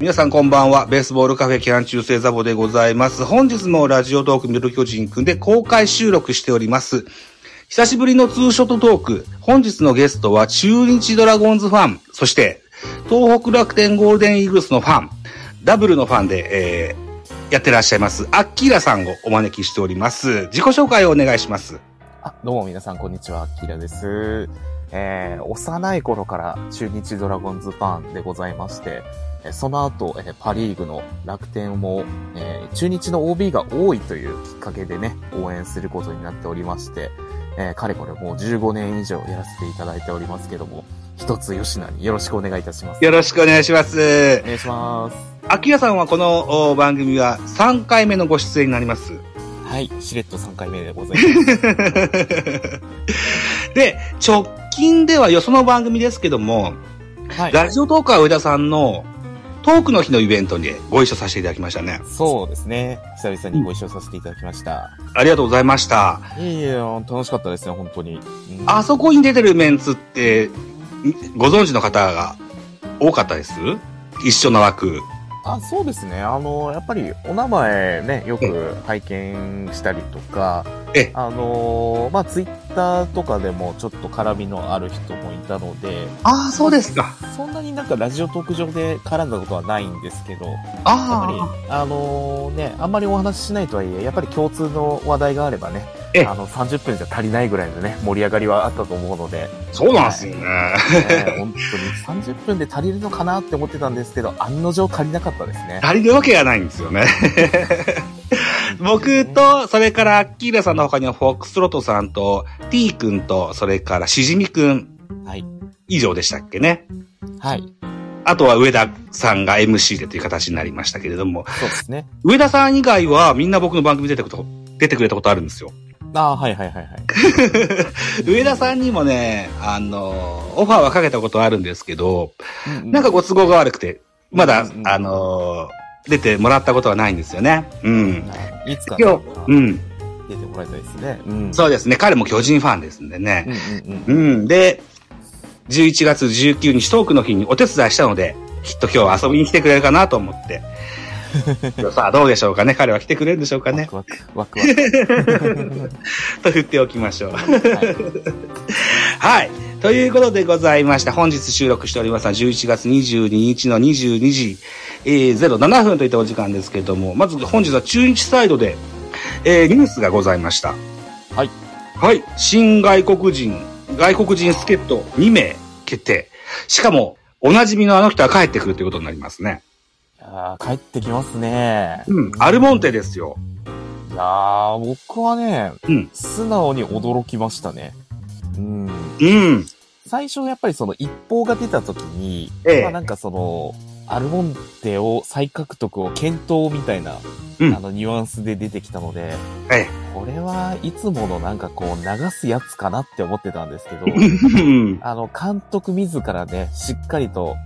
皆さんこんばんは。ベースボールカフェキャン中世ザボでございます。本日もラジオトークミドル巨人くんで公開収録しております。久しぶりのツーショットトーク。本日のゲストは中日ドラゴンズファン、そして東北楽天ゴールデンイーグルスのファン、ダブルのファンで、えー、やってらっしゃいます、アッキーラさんをお招きしております。自己紹介をお願いします。あ、どうも皆さん、こんにちは。アッキーラです。えー、幼い頃から中日ドラゴンズファンでございまして、その後、えーパリーグの楽天も、えー中日の OB が多いというきっかけでね、応援することになっておりまして、えーかれこれもう15年以上やらせていただいておりますけども、一つ吉野によろしくお願いいたします。よろしくお願いします。お願いします。アキラさんはこのお番組は3回目のご出演になります。はい、しれっと3回目でございます。で、直近ではよその番組ですけども、はい。ラジオトークは上田さんのトークの日のイベントにご一緒させていただきましたね。そうですね。久々にご一緒させていただきました。ありがとうございました。いえいえ、楽しかったですね、本当に。うんあそこに出てるメンツって、んご存知の方が多かったです？一緒の枠。あ、そうですね。あの、やっぱりお名前ね、よく拝見したりとか、えあの、まあ、ツイッターとかでもちょっと絡みのある人もいたので、ああ、そうですか。そんなになんかラジオトーク上で絡んだことはないんですけど、やっぱりあ、あのね、あんまりお話ししないとはいえ、やっぱり共通の話題があればね、ええあの、30分じゃ足りないぐらいのね、盛り上がりはあったと思うので、あ、そうなんですよね。ね本当に30分で足りるのかなって思ってたんですけど、案の定足りなかったですね。足りるわけがないんですよね。僕と、それからアッキーラさんの他にはフォックストロットさんと、T 君と、それからしじみ君はい。以上でしたっけね。はい。あとは上田さんが MC でという形になりましたけれども、そうですね。上田さん以外はみんな僕の番組出てくこと、出てくれたことあるんですよ。ああ、はいはいはいはい。上田さんにもね、あの、オファーはかけたことあるんですけど、なんかご都合が悪くて、まだ、うんうんあの、出てもらったことはないんですよね。うん。いつか、今日、うん。出てもらいたいですね。うん。そうですね。彼も巨人ファンですんでね。うんうんうん。うん。で、11月19日トークの日にお手伝いしたので、きっと今日は遊びに来てくれるかなと思って。さあ、どうでしょうかね？彼は来てくれるんでしょうかね？ワ。クワク、ワクワク。と振っておきましょう。は いはい。ということでございました。本日収録しておりますのは11月22日の22時、えー、07分といったお時間ですけれども、まず本日は中日サイドで、えー、ニュースがございました。はい。はい。新外国人、外国人助っ人2名決定。しかも、おなじみのあの人は帰ってくるということになりますね。いやー帰ってきますね。うん。アルモンテですよ。いやー僕はね、うん素直に驚きましたね。うん。うん。最初やっぱりその一報が出た時に、ええまあなんかその、アルモンテを再獲得を検討みたいな、うんあのニュアンスで出てきたので、えこれはいつものなんかこう流すやつかなって思ってたんですけど、え。うん。あの監督自らね、しっかりと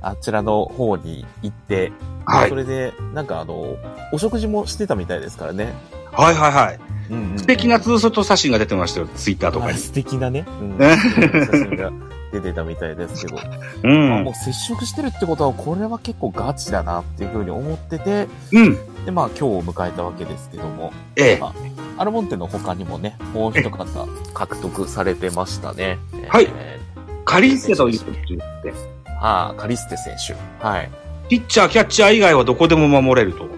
あちらの方に行って、はいそ。れでなんかあの、お食事もしてたみたいですからね。はいはいはい。うんうんうん素敵なツーショット写真が出てましたよ。ツイッターとかに。あ素敵なね、うん、写真が出てたみたいですけど、う。まあもうん接触してるってことは、これは結構ガチだなっていうふうに思ってて、うん。で、まあ今日を迎えたわけですけども、ええ。まあアルモンテの他にもね、もう一方獲得されてましたね。はいえカリステということでって。ーああ、カリステ選手。はい。ピッチャー、キャッチャー以外はどこでも守れると。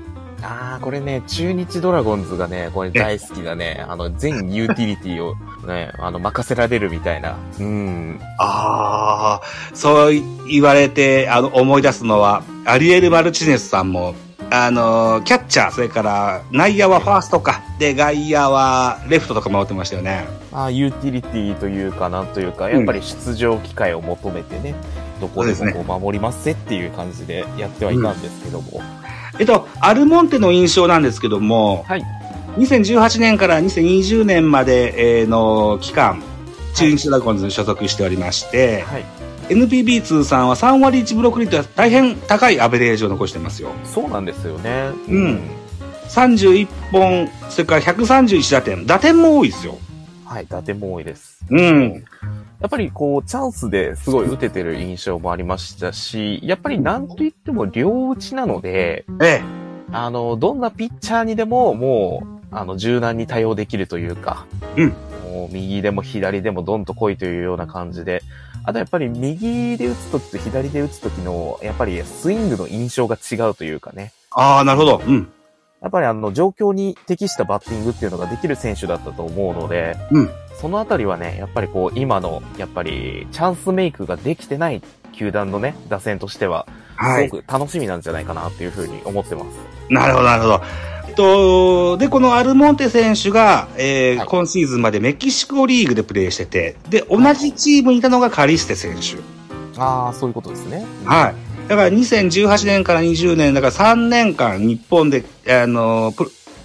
ああ、これね、中日ドラゴンズがね、これ大好きなね、あの、全ユーティリティをね、あの、任せられるみたいな。うん。ああ、そう言われて、あの、思い出すのは、アリエル・マルチネスさんも、あの、キャッチャー、それから、内野はファーストか。で、外野はレフトとか回ってましたよね。まあ、ユーティリティというかなんというか、やっぱり出場機会を求めてね、どこでもこう守りますぜっていう感じでやってはいたんですけども。えっと、アルモンテの印象なんですけども、はい。2018年から2020年までえーの期間、中日ドラゴンズに所属しておりまして、はい。NPB 通算は3割1ブロック率は大変高いアベレージを残してますよ。そうなんですよね。うん31本、それから131打点。打点も多いですよ。はい、打点も多いです。うん。やっぱりこう、チャンスですごい打ててる印象もありましたし、やっぱりなんと言っても両打ちなので、ええ。あの、どんなピッチャーにでももう、あの、柔軟に対応できるというか、うん。もう右でも左でもどんと来いというような感じで、あとやっぱり右で打つときと左で打つときの、やっぱりスイングの印象が違うというかね。ああ、なるほど。うん。やっぱりあの、状況に適したバッティングっていうのができる選手だったと思うので、うん。そのあたりはね、やっぱりこう、今の、やっぱり、チャンスメイクができてない球団のね、打線としては、はいす。ごく楽しみなんじゃないかなっていうふうに思ってます。なるほど、なるほど。えっと、で、このアルモンテ選手が、えーはい今シーズンまでメキシコリーグでプレーしてて、で、同じチームにいたのがカリステ選手。ああ、そういうことですね。はい。だから2018年から20年、だから3年間日本で、あの、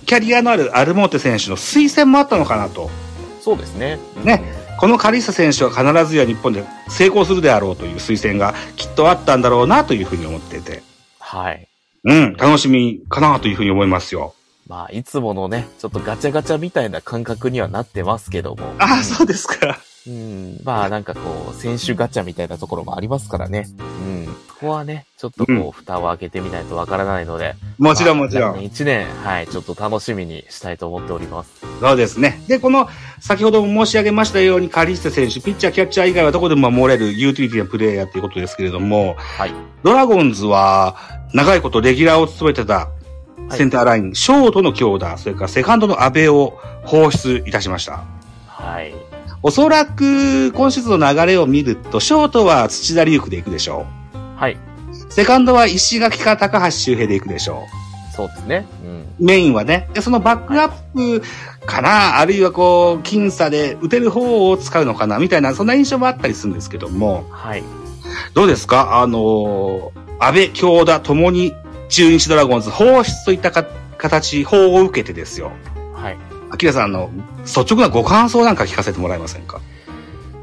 キャリアのあるアルモンテ選手の推薦もあったのかなと。そうですね。ねこのカリスタ選手は必ずや日本で成功するであろうという推薦がきっとあったんだろうなというふうに思ってて。はい。うん、楽しみかなというふうに思いますよ。まあ、いつものね、ちょっとガチャガチャみたいな感覚にはなってますけども。ああ、そうですか。うん。まあ、なんかこう、選手ガチャみたいなところもありますからね。うん。ここはね、ちょっとこう、うん蓋を開けてみないとわからないので。もちろんもちろん。まあ来年一年、はい、ちょっと楽しみにしたいと思っております。そうですね。で、この、先ほども申し上げましたように、カリステ選手、ピッチャー、キャッチャー以外はどこでも守れるユーティリティなプレイヤーということですけれども、はい。ドラゴンズは、長いことレギュラーを務めてた、センターライン、ショートの強打、それからセカンドの阿部を放出いたしました。はい。おそらく、今シーズンの流れを見ると、ショートは土田龍空で行くでしょはい。う。セカンドは石垣か高橋周平で行くでしょそうですね。うん。う。メインはね。で、そのバックアップかな、あるいはこう、僅差で打てる方を使うのかな、みたいな、そんな印象もあったりするんですけども、はい。どうですか？あのー、安倍、京田ともに中日ドラゴンズ放出といったか形、法を受けてですよ。はい。アキラさん、あの、率直なご感想なんか聞かせてもらえませんか？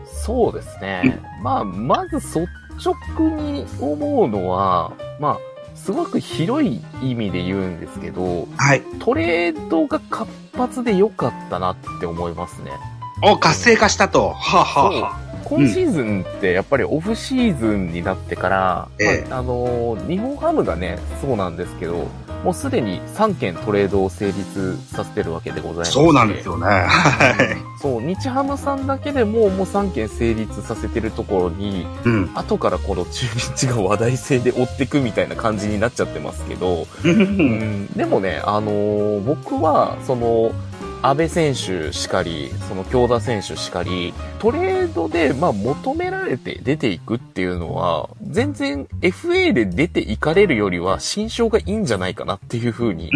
そうですね。まあ、まず率直に思うのは、まあ、すごく広い意味で言うんですけど、はい。トレードが活発で良かったなって思いますね。お、活性化したと。はあ、はあはあ、今シーズンってやっぱりオフシーズンになってから、ええまあ、あのー日本ハムがね、そうなんですけど、もうすでに3件トレードを成立させてるわけでございます。そうなんですよね。はい。そう、日ハムさんだけでももう3件成立させてるところに、うん。後からこの中日が話題性で追ってくみたいな感じになっちゃってますけど、ううんん、でもね、あのー僕は、その、安部選手しかり、その京田選手しかり、トレードで、まあ、求められて出ていくっていうのは、全然 FA で出ていかれるよりは、心象がいいんじゃないかなっていうふうに、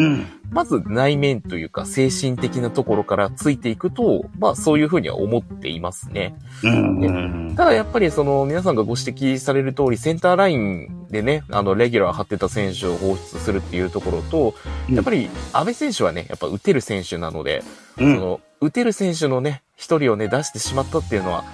まず内面というか精神的なところからついていくと、まあそういうふうには思っていますね。うん。ただやっぱりその皆さんがご指摘される通りセンターラインでね、あのレギュラー張ってた選手を放出するっていうところと、うんやっぱり安倍選手はね、やっぱ打てる選手なので、うんその打てる選手のね、一人をね出してしまったっていうのは、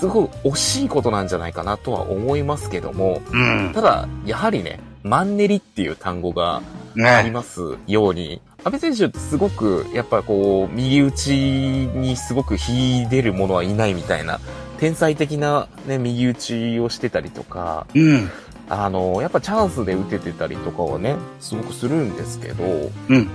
すごく惜しいことなんじゃないかなとは思いますけども、うん。ただ、やはりね、マンネリっていう単語がありね。ますように、安倍選手ってすごく、やっぱこう、右打ちにすごく秀でる者はいないみたいな、天才的なね、右打ちをしてたりとか、うん。あの、やっぱチャンスで打ててたりとかはね、すごくするんですけど、うん。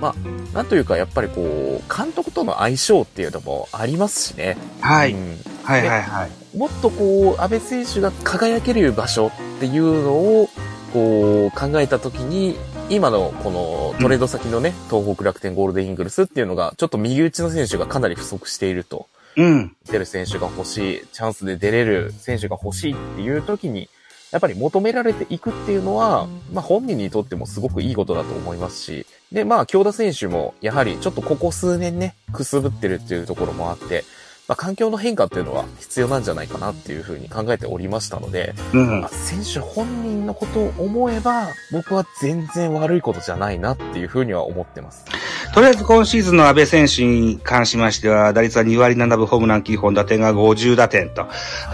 なんというかやっぱりこう、監督との相性っていうのもありますしね。はい。うんはいはいはい。もっとこう、安倍選手が輝ける場所っていうのを、こう、考えたときに、今のこのトレード先のね、東北楽天ゴールデンイーグルスっていうのが、ちょっと右打ちの選手がかなり不足していると。うん。出る選手が欲しい、チャンスで出れる選手が欲しいっていう時に、やっぱり求められていくっていうのは、まあ本人にとってもすごくいいことだと思いますし、で、まあ京田選手もやはりちょっとここ数年ね、くすぶってるっていうところもあって、まあ環境の変化っていうのは必要なんじゃないかなっていうふうに考えておりましたので、うんまあ。選手本人のことを思えば、僕は全然悪いことじゃないなっていうふうには思ってます。とりあえず今シーズンの安倍選手に関しましては、打率は2割7分、ホームラン9本、打点が50打点と。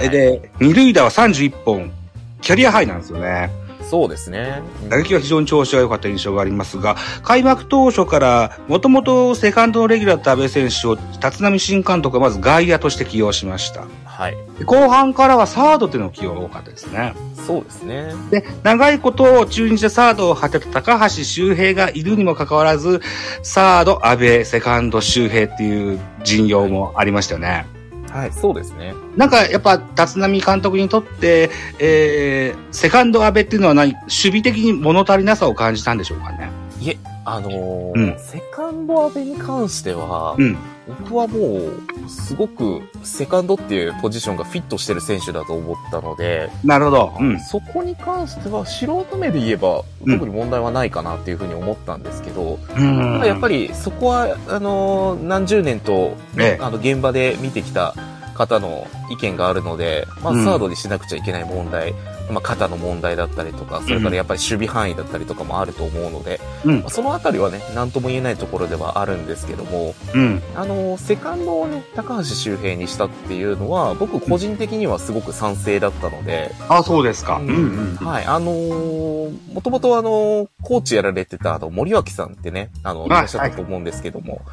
いで、二塁打は31本、キャリアハイなんですよね。そうですね。うん打撃は非常に調子が良かった印象がありますが、開幕当初から、もともとセカンドのレギュラーだった安倍選手を、立浪新監督はまず外野として起用しました。はい。後半からはサードっていうの起用が多かったですね。そうですね。で、長いこと中日でサードを果てた高橋周平がいるにもかかわらず、サード安倍、セカンド周平っていう陣容もありましたよね。はい、そうですね。なんかやっぱ立浪監督にとって、えー、セカンド安倍っていうのは何守備的に物足りなさを感じたんでしょうかね。いえ、あのーうんセカンド阿部に関しては、うん。僕はもう、すごく、セカンドっていうポジションがフィットしてる選手だと思ったので、なるほど。うん。そこに関しては、素人目で言えば、うん特に問題はないかなっていうふうに思ったんですけど、うんただやっぱりそこは、あのー何十年と、ええあの、現場で見てきた方の意見があるので、まあ、うんサードにしなくちゃいけない問題、まあ、肩の問題だったりとか、それからやっぱり守備範囲だったりとかもあると思うので、うんまあ。そのあたりはね、何とも言えないところではあるんですけども、うん。あのーセカンドをね、高橋周平にしたっていうのは、僕個人的にはすごく賛成だったので、あ、そうですか。うんうん。はい、あのー、もともとあのーコーチやられてたあの、森脇さんってね、あの、いはいらっしゃったと思うんですけども、はい、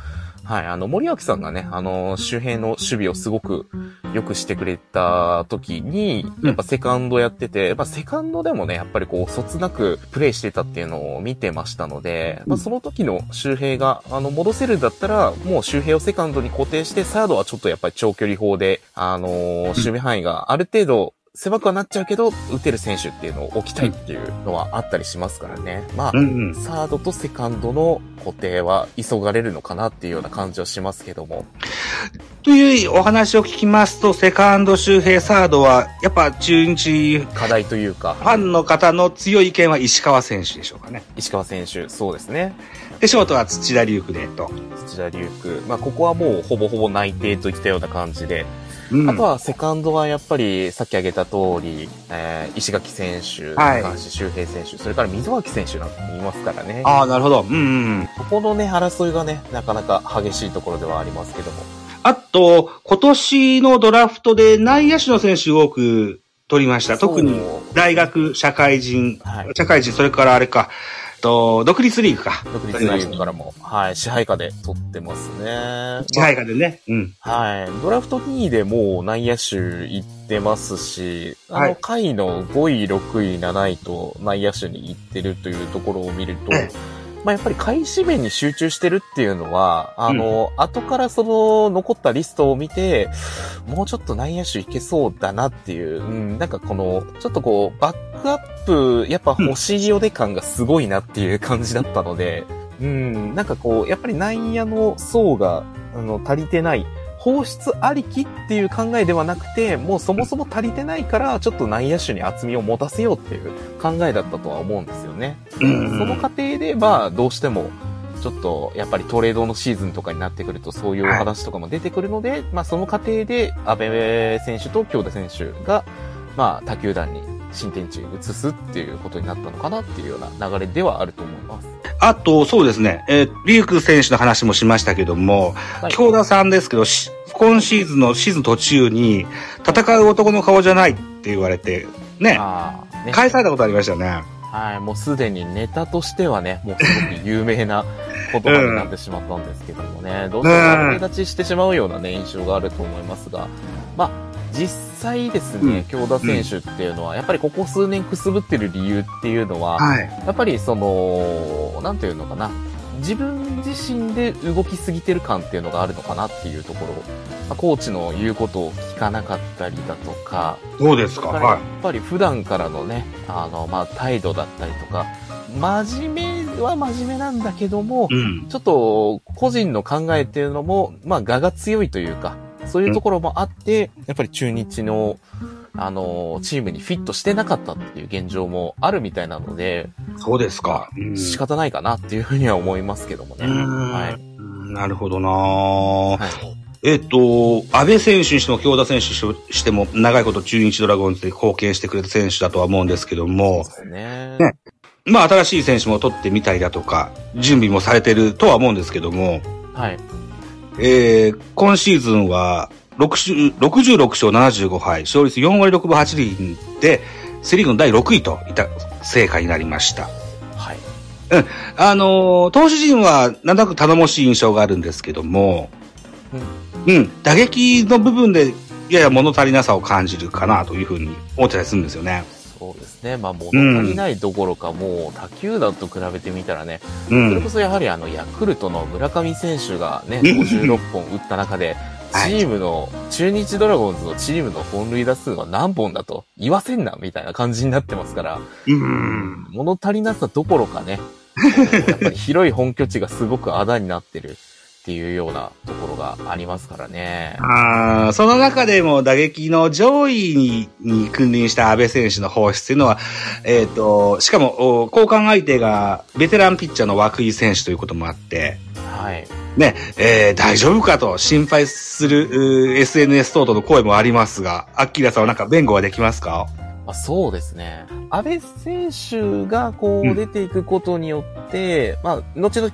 あの、森脇さんがね、あのー周辺の守備をすごく良くしてくれた時に、うん。やっぱセカンドやってて、やっぱセカンドでもね、やっぱりこう、そつなくプレイしてたっていうのを見てましたので、まあ、その時の周平が、あの、戻せるんだったら、もう周平をセカンドに固定して、サードはちょっとやっぱり長距離法で、あのー守備範囲がある程度、狭くはなっちゃうけど、打てる選手っていうのを置きたいっていうのはあったりしますからね。まあ、うんうん。サードとセカンドの固定は急がれるのかなっていうような感じはしますけども。というお話を聞きますと、セカンド周平サードは、やっぱ中日フ課題というか、ァンの方の強い意見は石川選手でしょうかね。石川選手、そうですね。で、ショートは土田龍空でと。土田龍空。まあ、ここはもうほぼほぼ内定といったような感じで。うんあとはセカンドはやっぱりさっき挙げた通り、えー、石垣選手、はい高橋周平選手、それから溝脇選手なんて言いますからね。ああ、なるほど。うんうん。ここのね、争いがね、なかなか激しいところではありますけども。あと、今年のドラフトで内野手の選手を多く取りました。特に大学、社会人、はい社会人、それからあれか、と独立リーグか。独立リーグからも、はい、支配下で取ってますね。支配下でね。うん。はい。ドラフト2位でもう内野手行ってますし、あの、はい下位の5位、6位、7位と内野手に行ってるというところを見るとえ、まあやっぱり開始面に集中してるっていうのは、あの、後からその残ったリストを見て、もうちょっと内野手いけそうだなっていう、うん、なんかこの、ちょっとこう、バックアップ、やっぱ欲しいよで感がすごいなっていう感じだったので、うん、なんかこう、やっぱり内野の層が、あの、足りてない。放出ありきっていう考えではなくて、もうそもそも足りてないから、ちょっと内野手に厚みを持たせようっていう考えだったとは思うんですよね。うんその過程で、まあ、どうしても、ちょっと、やっぱりトレードのシーズンとかになってくると、そういうお話とかも出てくるので、まあ、その過程で、安倍選手と京田選手が、まあ、他球団に新天地に移すっていうことになったのかなっていうような流れではあると思います。あと、そうですね。えーリュウク選手の話もしましたけども、はい京田さんですけど、し今シーズンのシーズン途中に、戦う男の顔じゃないって言われて、ね、ね。返されたことありましたよね。はい、もうすでにネタとしてはね、もうすごく有名な言葉になってしまったんですけどもね、どうしても立ちしてしまうようなね、印象があると思いますが、まあ、実際ですうんね、京田選手っていうのは、やっぱりここ数年くすぶってる理由っていうのは、はい。やっぱりその、なんていうのかな、自分自身で動きすぎてる感っていうのがあるのかなっていうところ、まあ、コーチの言うことを聞かなかったりだとか、そうですか。やはっぱり普段からのね、あの、まあ、態度だったりとか、真面目は真面目なんだけども、い。うん。ちょっと個人の考えっていうのも、まあ、我が強いというか、そういうところもあって、やっぱり中日の、あの、チームにフィットしてなかったっていう現状もあるみたいなので、そうですか。うん仕方ないかなっていうふうには思いますけどもね。うんはい。なるほどなはい。えっと、安倍選手にしても、京田選手にしても、長いこと中日ドラゴンズで貢献してくれた選手だとは思うんですけども、そうですね。ねまあ、新しい選手も取ってみたりだとか、準備もされてるとは思うんですけども、はい。えー、今シーズンは、60 66勝75敗、勝率4割6分8厘で、セリーグの第6位といった成果になりました。はい。あのー投手陣は、なんとなく頼もしい印象があるんですけども、うん、打撃の部分で、やや物足りなさを感じるかなというふうに思ってたりするんですよね。そうですね。まあ、物足りないどころか、もう他球団と比べてみたらね、うそれんこ。そやはりあの、ヤクルトの村上選手がね、うん56本打った中で、はいチームの、中日ドラゴンズのチームの本塁打数は何本だと言わせんな、みたいな感じになってますから、うん。物足りなさどころかね、やっぱり広い本拠地がすごくあだになってるっていうようなところがありますからね。あーその中でも打撃の上位にに君臨した安倍選手の放出というのは、えっ、と、しかも、お交換相手がベテランピッチャーの涌井選手ということもあって、はい。ね、えー大丈夫かと心配するうー SNS 等々の声もありますが、アッキーラさんはなんか弁護はできますか？まあ、そうですね。安倍選手がこうんう出ていくことによって、まあ、後々、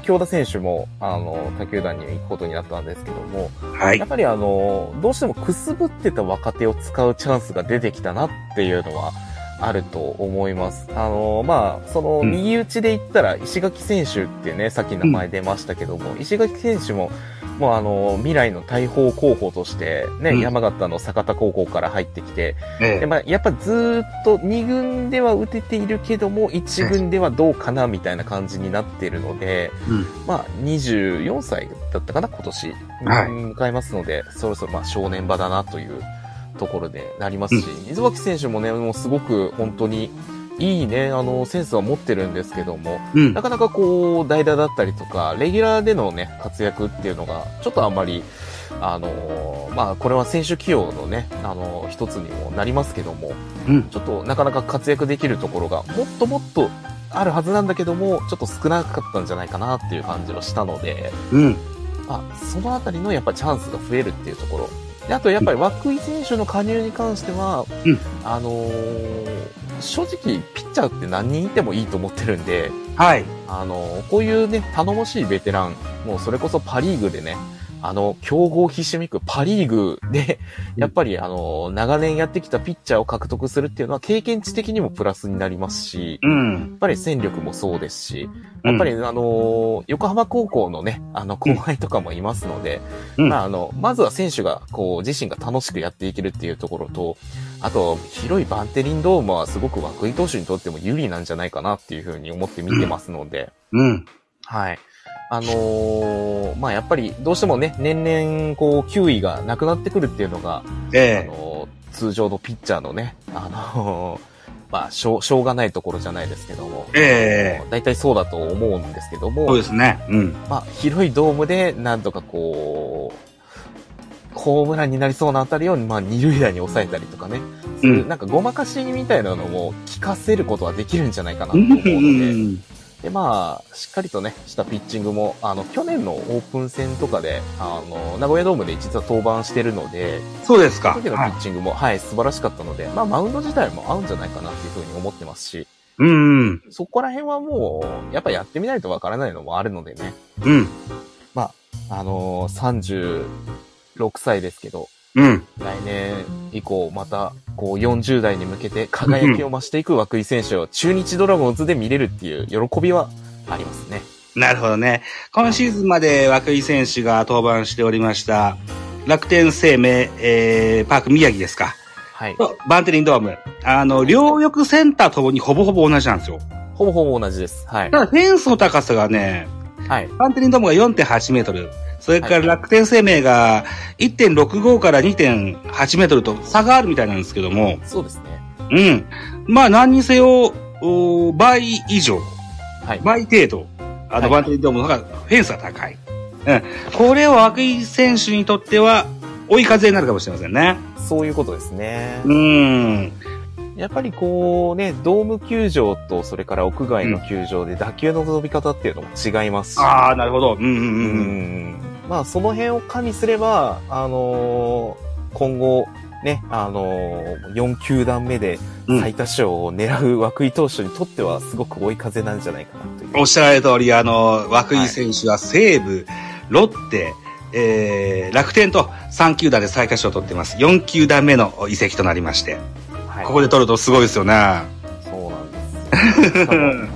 京田選手も、あの、他球団に行くことになったんですけども、はいやっ。ぱりあの、どうしてもくすぶってた若手を使うチャンスが出てきたなっていうのはあると思います。あの、まあ、その、うん右打ちで言ったら、石垣選手ってね、さっき名前出ましたけども、石垣選手も、もうあの、未来の大砲候補として、ね、うん。山形の坂田高校から入ってきて、えでまあ、やっぱずーっと2軍では打てているけども、1軍ではどうかなみたいな感じになっているので、うん。まあ、24歳だったかな、今年。迎えますので、そろそろまあ正念場だなというところでなりますし、水脇選手もね、もうすごく本当にいいね、あの、センスは持ってるんですけども、うんな。かなかこう、代打だったりとか、レギュラーでのね、活躍っていうのが、ちょっとあんまり、あのまあ、これは選手起用のね、あの一つにもなりますけども、うん。ちょっとなかなか活躍できるところが、もっともっとあるはずなんだけども、ちょっと少なかったんじゃないかなっていう感じはしたので、うん。あ、そのあたりのやっぱチャンスが増えるっていうところ。であとやっぱり涌井選手の加入に関しては、うんあのー正直ピッチャーって何人いてもいいと思ってるんで、はい。あの、こういうね、頼もしいベテラン、もうそれこそパリーグでね、あの、競合ひしめくパリーグで、やっぱりあの、長年やってきたピッチャーを獲得するっていうのは経験値的にもプラスになりますし、やうん。っぱり戦力もそうですし、やっぱりあの、横浜高校のね、あの、後輩とかもいますので、うんまああの、まずは選手がこう、自身が楽しくやっていけるっていうところと、あと、広いバンテリンドームはすごく涌井投手にとっても有利なんじゃないかなっていうふうに思って見てますので、うん。はい。あのーまあ、やっぱりどうしてもね、年々こう、球威がなくなってくるっていうのが、あえ。えのー通常のピッチャーのね、あのーまあ、しょう、しょうがないところじゃないですけども、ええ。大体そうだと思うんですけどもそう、ですね。うん。まあ、広いドームでなんとかこう、ホームランになりそうなあたりを、まあ、二塁打に抑えたりとかね、そういうなんかごまかしみたいなのも聞かせることはできるんじゃないかなと思うので、で、まあ、しっかりとね、したピッチングも、あの、去年のオープン戦とかで、あの、名古屋ドームで実は登板してるので、そうですか。その時のピはいッチングも、はい、素晴らしかったので、まあ、マウンド自体も合うんじゃないかなっていうふうに思ってますし、うんうん。そこら辺はもう、やっぱやってみないとわからないのもあるのでね、うん。まあ、あのー、36歳ですけど、うん。来年以降、また、こう、40代に向けて輝きを増していく涌井選手を中日ドラゴンズで見れるっていう喜びはありますね。なるほどね。今シーズンまで涌井選手が登板しておりました、楽天生命、えー、パーク宮城ですか。はい。とバンテリンドーム。あの、両翼センターともにほぼほぼ同じなんですよ。ほぼほぼ同じです。はい。ただフェンスの高さがね、はい。バンテリンドームが4.8メートル。それからはい楽天生命が1.65から2.8メートルと差があるみたいなんですけども、そうですね。うん。まあ何にせよ、お倍以上、はい。倍程度、あの、はいバンテリンドームの方がフェンスが高い。うん。これは涌井選手にとっては追い風になるかもしれませんね。そういうことですねう。ん。やっぱりこうね、ドーム球場とそれから屋外の球場で打球の飛び方っていうのも違いますし。ああ、なるほど。うんうんううんうん。ん。まあその辺を加味すれば、あのー今後、ね、あのー、4球団目でうん最多勝を狙う涌井投手にとってはすごく追い風なんじゃないかなという。おっしゃられた通り、あの、涌井選手は西武、ロッテ、えー、楽天と3球団で最下賞を取ってます。4球団目の移籍となりまして、はいここで取るとすごいですよね。そうなんで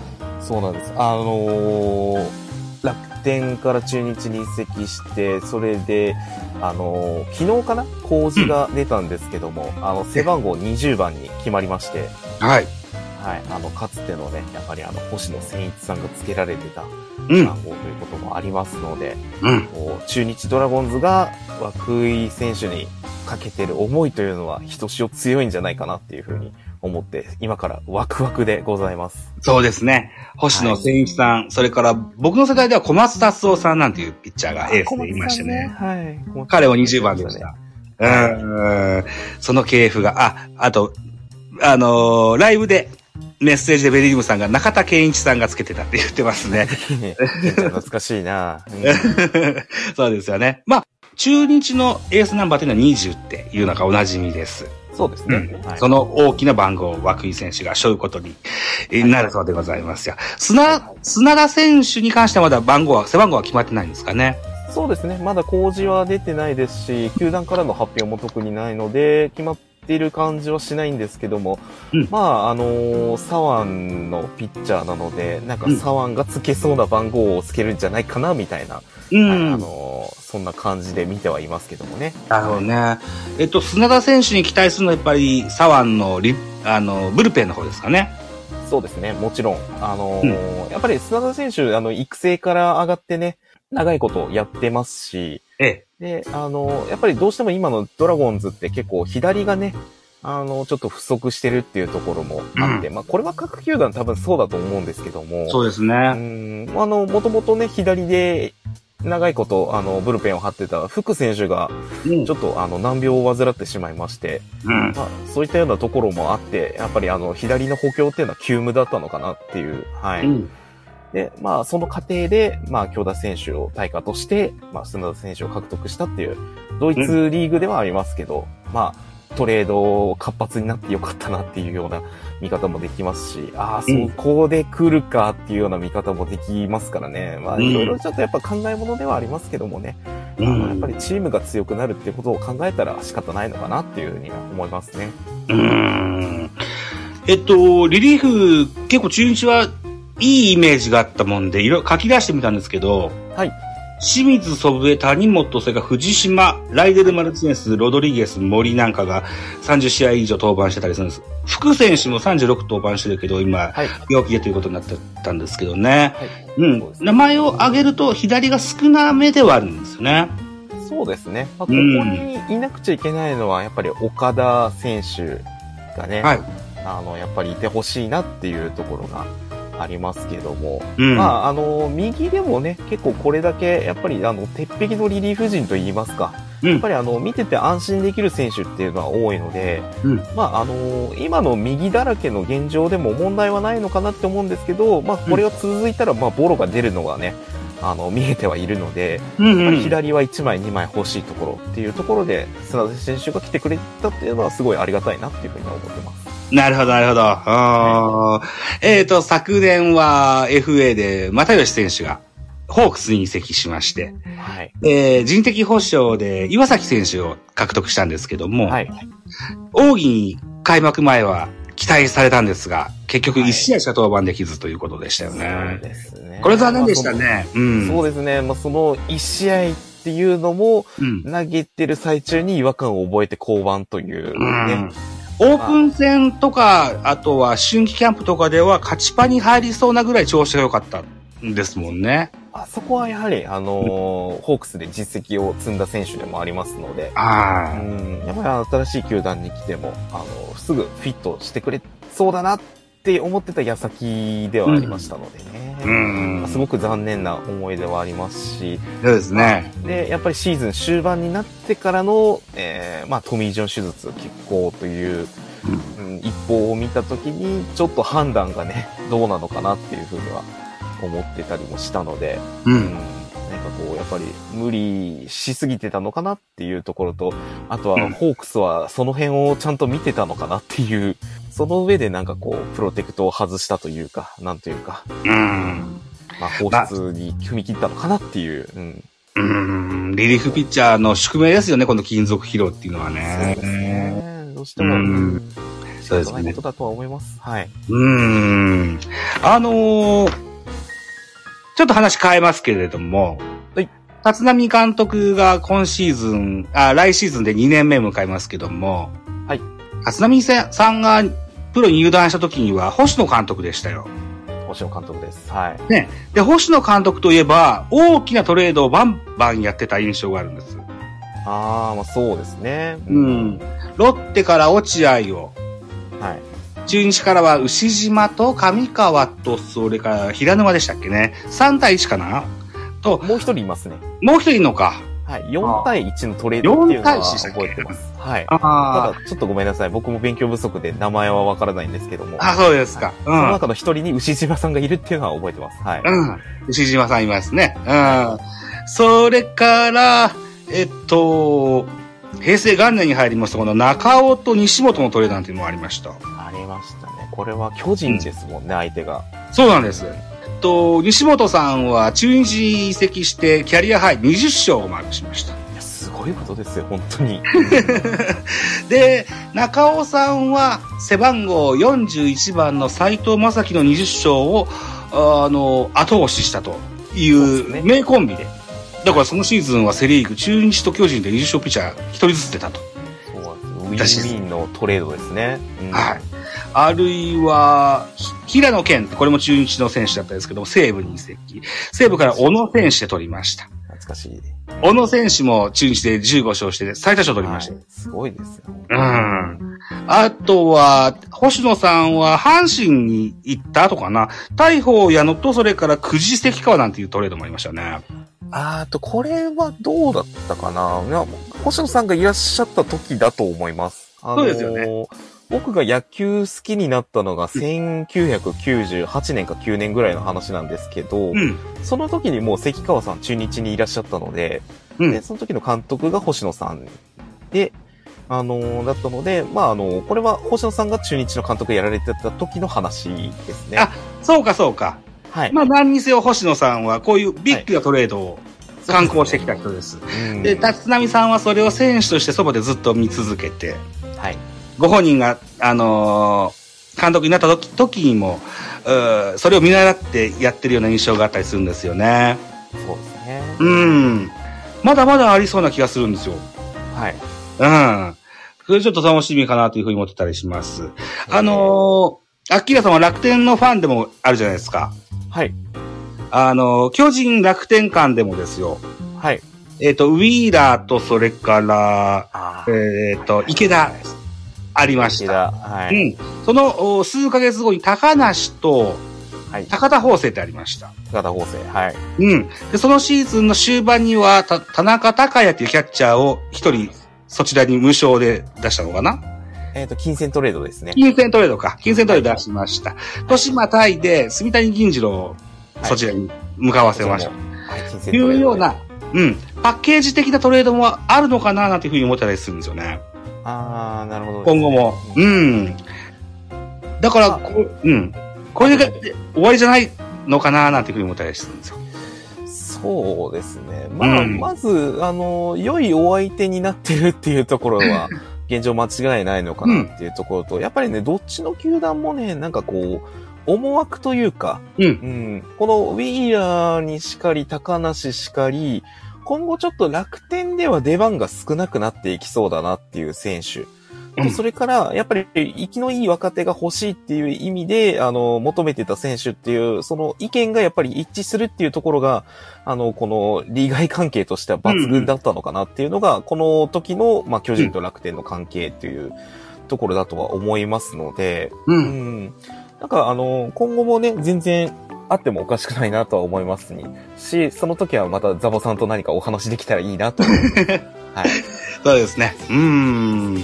す。そうなんです。あのー楽天から中日に移籍して、それで、あのー昨日かな？工事が出たんですけども、あの、背番号20番に決まりまして、はい。はい、あの、かつてのね、やっぱりあの、星野千一さんが付けられてたうん。番号ということもありますので、うん。こう中日ドラゴンズが涌井選手にかけてる思いというのは、ひとしお強いんじゃないかなっていうふうに思って、今からワクワクでございます。そうですね。星野千一さん、それから僕の世代では小松達夫さんなんていうピッチャーがエースでいましてね。はい。彼を20番でした。うん。その系譜が、あ、あと、あのーライブでメッセージでベリームさんが中田健一さんがつけてたって言ってますね。懐かしいな、うん そうですよね。まあ、中日のエースナンバーというのは20っていうのがお馴染みです。そうですね。はいその大きな番号を涌井選手が背負うことにえなるそうでございますよ。砂、砂田選手に関してはまだ番号は、背番号は決まってないんですかね？そうですね。まだ工事は出てないですし、球団からの発表も特にないので、決まっている感じはしないんですけども、うんまあ、あのー、左腕のピッチャーなので、なんかうん左腕がつけそうな番号をつけるんじゃないかな、みたいな、うん。はいあのー、そんな感じで見てはいますけどもね。なるほどね。えっと、砂田選手に期待するのはやっぱり左腕のリ、あの、ブルペンの方ですかね。そうですね、もちろん。あのーやっぱり砂田選手、あの、育成から上がってね、長いことやってますし、ええ。で、あの、やっぱりどうしても今のドラゴンズって結構左がね、あの、ちょっと不足してるっていうところもあって、まあこれは各球団多分そうだと思うんですけども、うそうですね。ん、あの、もともとね、左で長いこと、あの、ブルペンを張ってた福選手が、うんちょっとあの、難病を患ってしまいまして、うん。まあ、そういったようなところもあって、やっぱりあの、左の補強っていうのは急務だったのかなっていう、はい。うん。で、まあ、その過程で、まあ、京田選手を対価として、まあ、砂田選手を獲得したっていう、ドイツリーグではありますけど、まあ、トレード活発になってよかったなっていうような見方もできますし、ああ、うんそこで来るかっていうような見方もできますからね。まあ、うんいろいろちょっとやっぱ考え物ではありますけどもね。うんやっぱりチームが強くなるってことを考えたら仕方ないのかなっていうふうには思いますね。うん。えっと、リリーフ、結構中日はいいイメージがあったもんで、いろいろ書き出してみたんですけど、はい。清水祖父江、谷本、それから藤島、ライデル・マルチネス、ロドリゲス、森なんかが30試合以上登板してたりするんです。福選手も36登板してるけど、今、はい。病気でということになってたんですけどね。はい。うん名前を挙げると左が少なめではあるんですよね。そうですね。まあ、ここうんにいなくちゃいけないのは、やっぱり岡田選手がね、はい。あの、やっぱりいてほしいなっていうところがありますけども、うん。まあ、あの、右でもね、結構これだけ、やっぱりあの、鉄壁のリリーフ陣といいますか、うんやっぱりあの、見てて安心できる選手っていうのは多いので、うんまあ、あの、今の右だらけの現状でも問題はないのかなって思うんですけど、まあ、これが続いたら、まあ、ボロが出るのがね、あの、見えてはいるので、うんうん。左は1枚2枚欲しいところっていうところで、砂田選手が来てくれたっていうのはすごいありがたいなっていうふうには思ってます。なるほど、なるほど。えっ、と、昨年は FA で又吉選手がホークスに移籍しまして、はい。えー人的保障で岩崎選手を獲得したんですけども、はい。大義に開幕前は期待されたんですが、結局はい1試合しか登板できずということでしたよそうね。ですね。これ残念でしたね。うまあ。ん。そうですね。まあ、その1試合っていうのも、うん。投げてる最中に違和感を覚えて降板といううんね。オープン戦とか、あとは春季キャンプとかでは勝ちパに入りそうなぐらい調子が良かったんですもんね。あそこはやはり、あのーホークスで実績を積んだ選手でもありますので、うあん、やっぱり新しい球団に来ても、あのすぐフィットしてくれそうだなって思ってた矢先ではありましたのでね。あ。うん。すごく残念な思いではありますし、そうですね。で、やっぱりシーズン終盤になってからの、えーまあ、トミー・ジョン手術、結構という、うん、一報を見たときに、ちょっと判断がね、どうなのかなっていうふうには思ってたりもしたので、う。うんん、なんかこう、やっぱり無理しすぎてたのかなっていうところと、あとは、うんホークスはその辺をちゃんと見てたのかなっていう、その上でなんかこう、プロテクトを外したというか、なんというか、うん。まあ、放出に踏み切ったのかなっていう、うん。うん。リリーフピッチャーの宿命ですよね、この金属疲労っていうのはそうですね。ね。どうしても、そうですねないことだとは思います。はい。うん。あのーちょっと話変えますけれども、はい。立浪監督が今シーズン、あ、来シーズンで2年目迎えますけども、はい。立浪さんがプロに入団した時には星野監督でしたよ。星野監督です。はい。ね。で、星野監督といえば、大きなトレードをバンバンやってた印象があるんです。ああ、まあそうですね。うん。ロッテから落合を、はい。中日からは牛島と上川と、それから平沼でしたっけね。3対1かなと、もう一人いますね。もう一人いるのか。はい。4対1のトレードっていうのは4対1でしたっけ覚えてます。はい。あたあ。だ、ちょっとごめんなさい。僕も勉強不足で名前はわからないんですけども。あ、そうですか。その中の一人に牛島さんがいるっていうのは覚えてます。はい。うん。うん。牛島さんいますね。うん。それから、えっと、平成元年に入りますと、この中尾と西本のトレードなんていうのもありました。ありましたね。これは巨人ですもんね、相手が。そうなんです。えっと、西本さんは中日移籍してキャリアハイ20勝をマークしました。ごいことですよ、本当に。で、中尾さんは背番号41番の斎藤正樹の20勝を、あの、後押ししたといそう名コンビで。だからそのシーズンはセリーグ、中日と巨人で20勝ピッチャー1人ずつ出たと。そうなんですウィンウィンのトレードですね。うんはい。あるいは、ひ平野健、これも中日の選手だったんですけども、西武に移籍。西武から小野選手で取りました。懐かしい。小野選手も中日で15勝して最多勝取りました。はいすごいですよ。うん。あとは、星野さんは阪神に行った後かな。大砲矢野と、それから久慈関川なんていうトレードもありましたね。あーと、これはどうだったかないや星野さんがいらっしゃった時だと思います。あのーそうですよね僕が野球好きになったのが1998年か9年ぐらいの話なんですけど、うん。その時にもう関川さん中日にいらっしゃったので、うんで、その時の監督が星野さんで、あのーだったので、まあ、あのこれは星野さんが中日の監督やられてた時の話ですね。あそうか、そうか。はい。まあ、何にせよ星野さんは、こういうビッグなトレードを観光してきた人です。うんで、立浪さんはそれを選手としてそばでずっと見続けて、はい。ご本人が、あのー監督になった時時にも、それを見習ってやってるような印象があったりするんですよね。そうですね。うん。まだまだありそうな気がするんですよ。はい。うん。それちょっと楽しみかなというふうに思ってたりします。あのー、アッキーラさんは楽天のファンでもあるじゃないですか。はい。あのー、巨人楽天間でもですよ。はい。えっ、と、ウィーラーとそれから、あえっ、と、池田、ありました。はい。うん。その、お数ヶ月後に高梨とはい。高田法生ってありました。高田法生。はい。うん。で、そのシーズンの終盤には、た田中隆也っていうキャッチャーを一人、そちらに無償で出したのかな？えっ、と、金銭トレードですね。金銭トレードか。金銭トレード出しました。豊島タイで、住谷銀次郎をはいそちらに向かわせました。はい、金銭とトレードで。いうような、うん。パッケージ的なトレードもあるのかななんていうふうに思ったりするんですよね。あー、なるほどね、今後も。うんうん。だから、こううん。これで終わりじゃないのかななんていうふうに思ったりするんですよ。そうですね。まあ、うんまず、あの、良いお相手になってるっていうところは、現状間違いないのかなっていうところと、やっぱりね、どっちの球団もね、なんかこう、思惑というか、うん。うん、このウィーラーにしかり、高梨しかり、今後ちょっと楽天では出番が少なくなっていきそうだなっていう選手。うんそれから、やっぱり、生きのいい若手が欲しいっていう意味で、あの、求めてた選手っていう、その意見がやっぱり一致するっていうところが、あの、この利害関係としては抜群だったのかなっていうのが、この時の、まあ、巨人と楽天の関係っていうところだとは思いますので、う。うんん。なんか、あの、今後もね、全然あってもおかしくないなとは思いますし、その時はまたザボさんと何かお話できたらいいなと思います。はい。そうですね。うーん。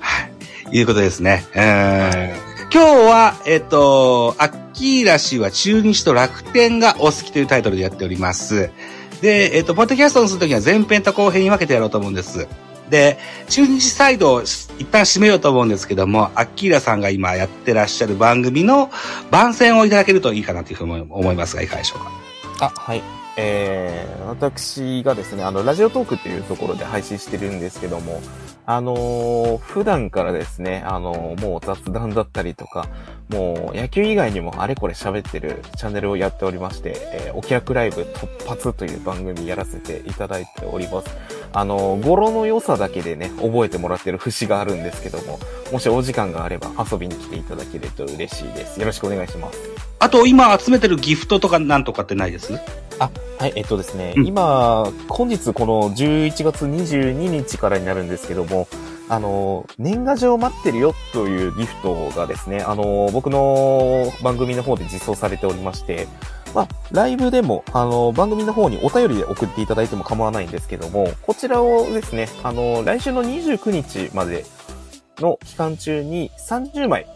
はい。いうことですね。うーん今日は、えっ、と、アッキーラ氏は中日と楽天がお好きというタイトルでやっております。で、えっ、と、ポッドキャストにするときは前編と後編に分けてやろうと思うんです。で、中日サイドを一旦締めようと思うんですけども、アッキーラさんが今やってらっしゃる番組の番宣をいただけるといいかなというふうに思いますが、いかがでしょうか？あ、はい。えー、私がですね、あの、ラジオトークっていうところで配信してるんですけども、あのー普段からですね、あのーもう雑談だったりとか、もう野球以外にもあれこれ喋ってるチャンネルをやっておりまして、えーお客ライブ突発という番組やらせていただいております。あのー語呂の良さだけでね、覚えてもらってる節があるんですけども、もしお時間があれば遊びに来ていただけると嬉しいです。よろしくお願いします。あと、今集めてるギフトとかなんとかってないです？あ、はい、えっとですね、うん今、本日この11月22日からになるんですけども、あの、年賀状待ってるよというギフトがですね、あの、僕の番組の方で実装されておりまして、まあ、ライブでも、あの、番組の方にお便りで送っていただいても構わないんですけども、こちらをですね、あの、来週の29日までの期間中に30枚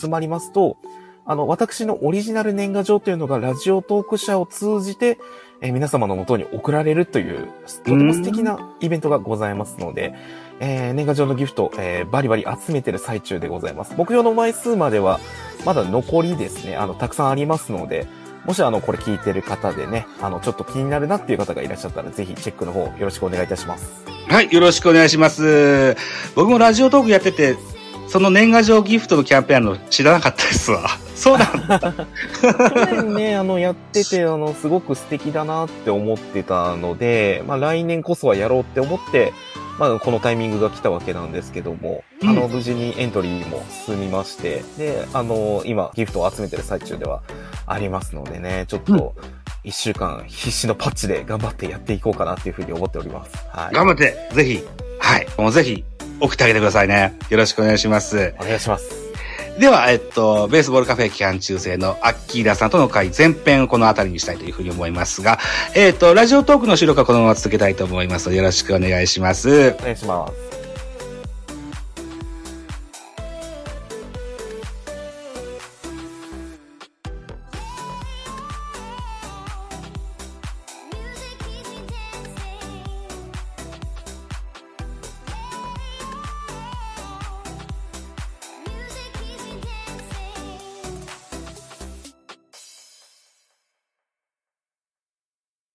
集まりますと、あの、私のオリジナル年賀状というのがラジオトーク社を通じて、え皆様の元に送られるという、とても素敵なイベントがございますので、えー年賀状のギフト、えーバリバリ集めてる最中でございます。目標の枚数までは、まだ残りですね、あの、たくさんありますので、もしあの、これ聞いてる方でね、あの、ちょっと気になるなっていう方がいらっしゃったら、ぜひチェックの方よろしくお願いいたします。はい、よろしくお願いします。僕もラジオトークやってて、その年賀状ギフトのキャンペーンの知らなかったですわ。そうなんだ。去年ね、あの、やってて、あの、すごく素敵だなって思ってたので、まあ、来年こそはやろうって思って、まあ、このタイミングが来たわけなんですけども、うんあの、無事にエントリーも進みまして、で、あの、今、ギフトを集めてる最中ではありますのでね、ちょっと、一週間必死のパッチで頑張ってやっていこうかなっていうふうに思っております。はい。頑張って、ぜひ、はい、もうぜひ、送ってあげてくださいね。よろしくお願いします。お願いします。では、えっと、ベースボールカフェ期間中制のアッキーラさんとの会前編をこの辺りにしたいというふうに思いますが、えっと、ラジオトークの収録はこのまま続けたいと思いますので、よろしくお願いします。お願いします。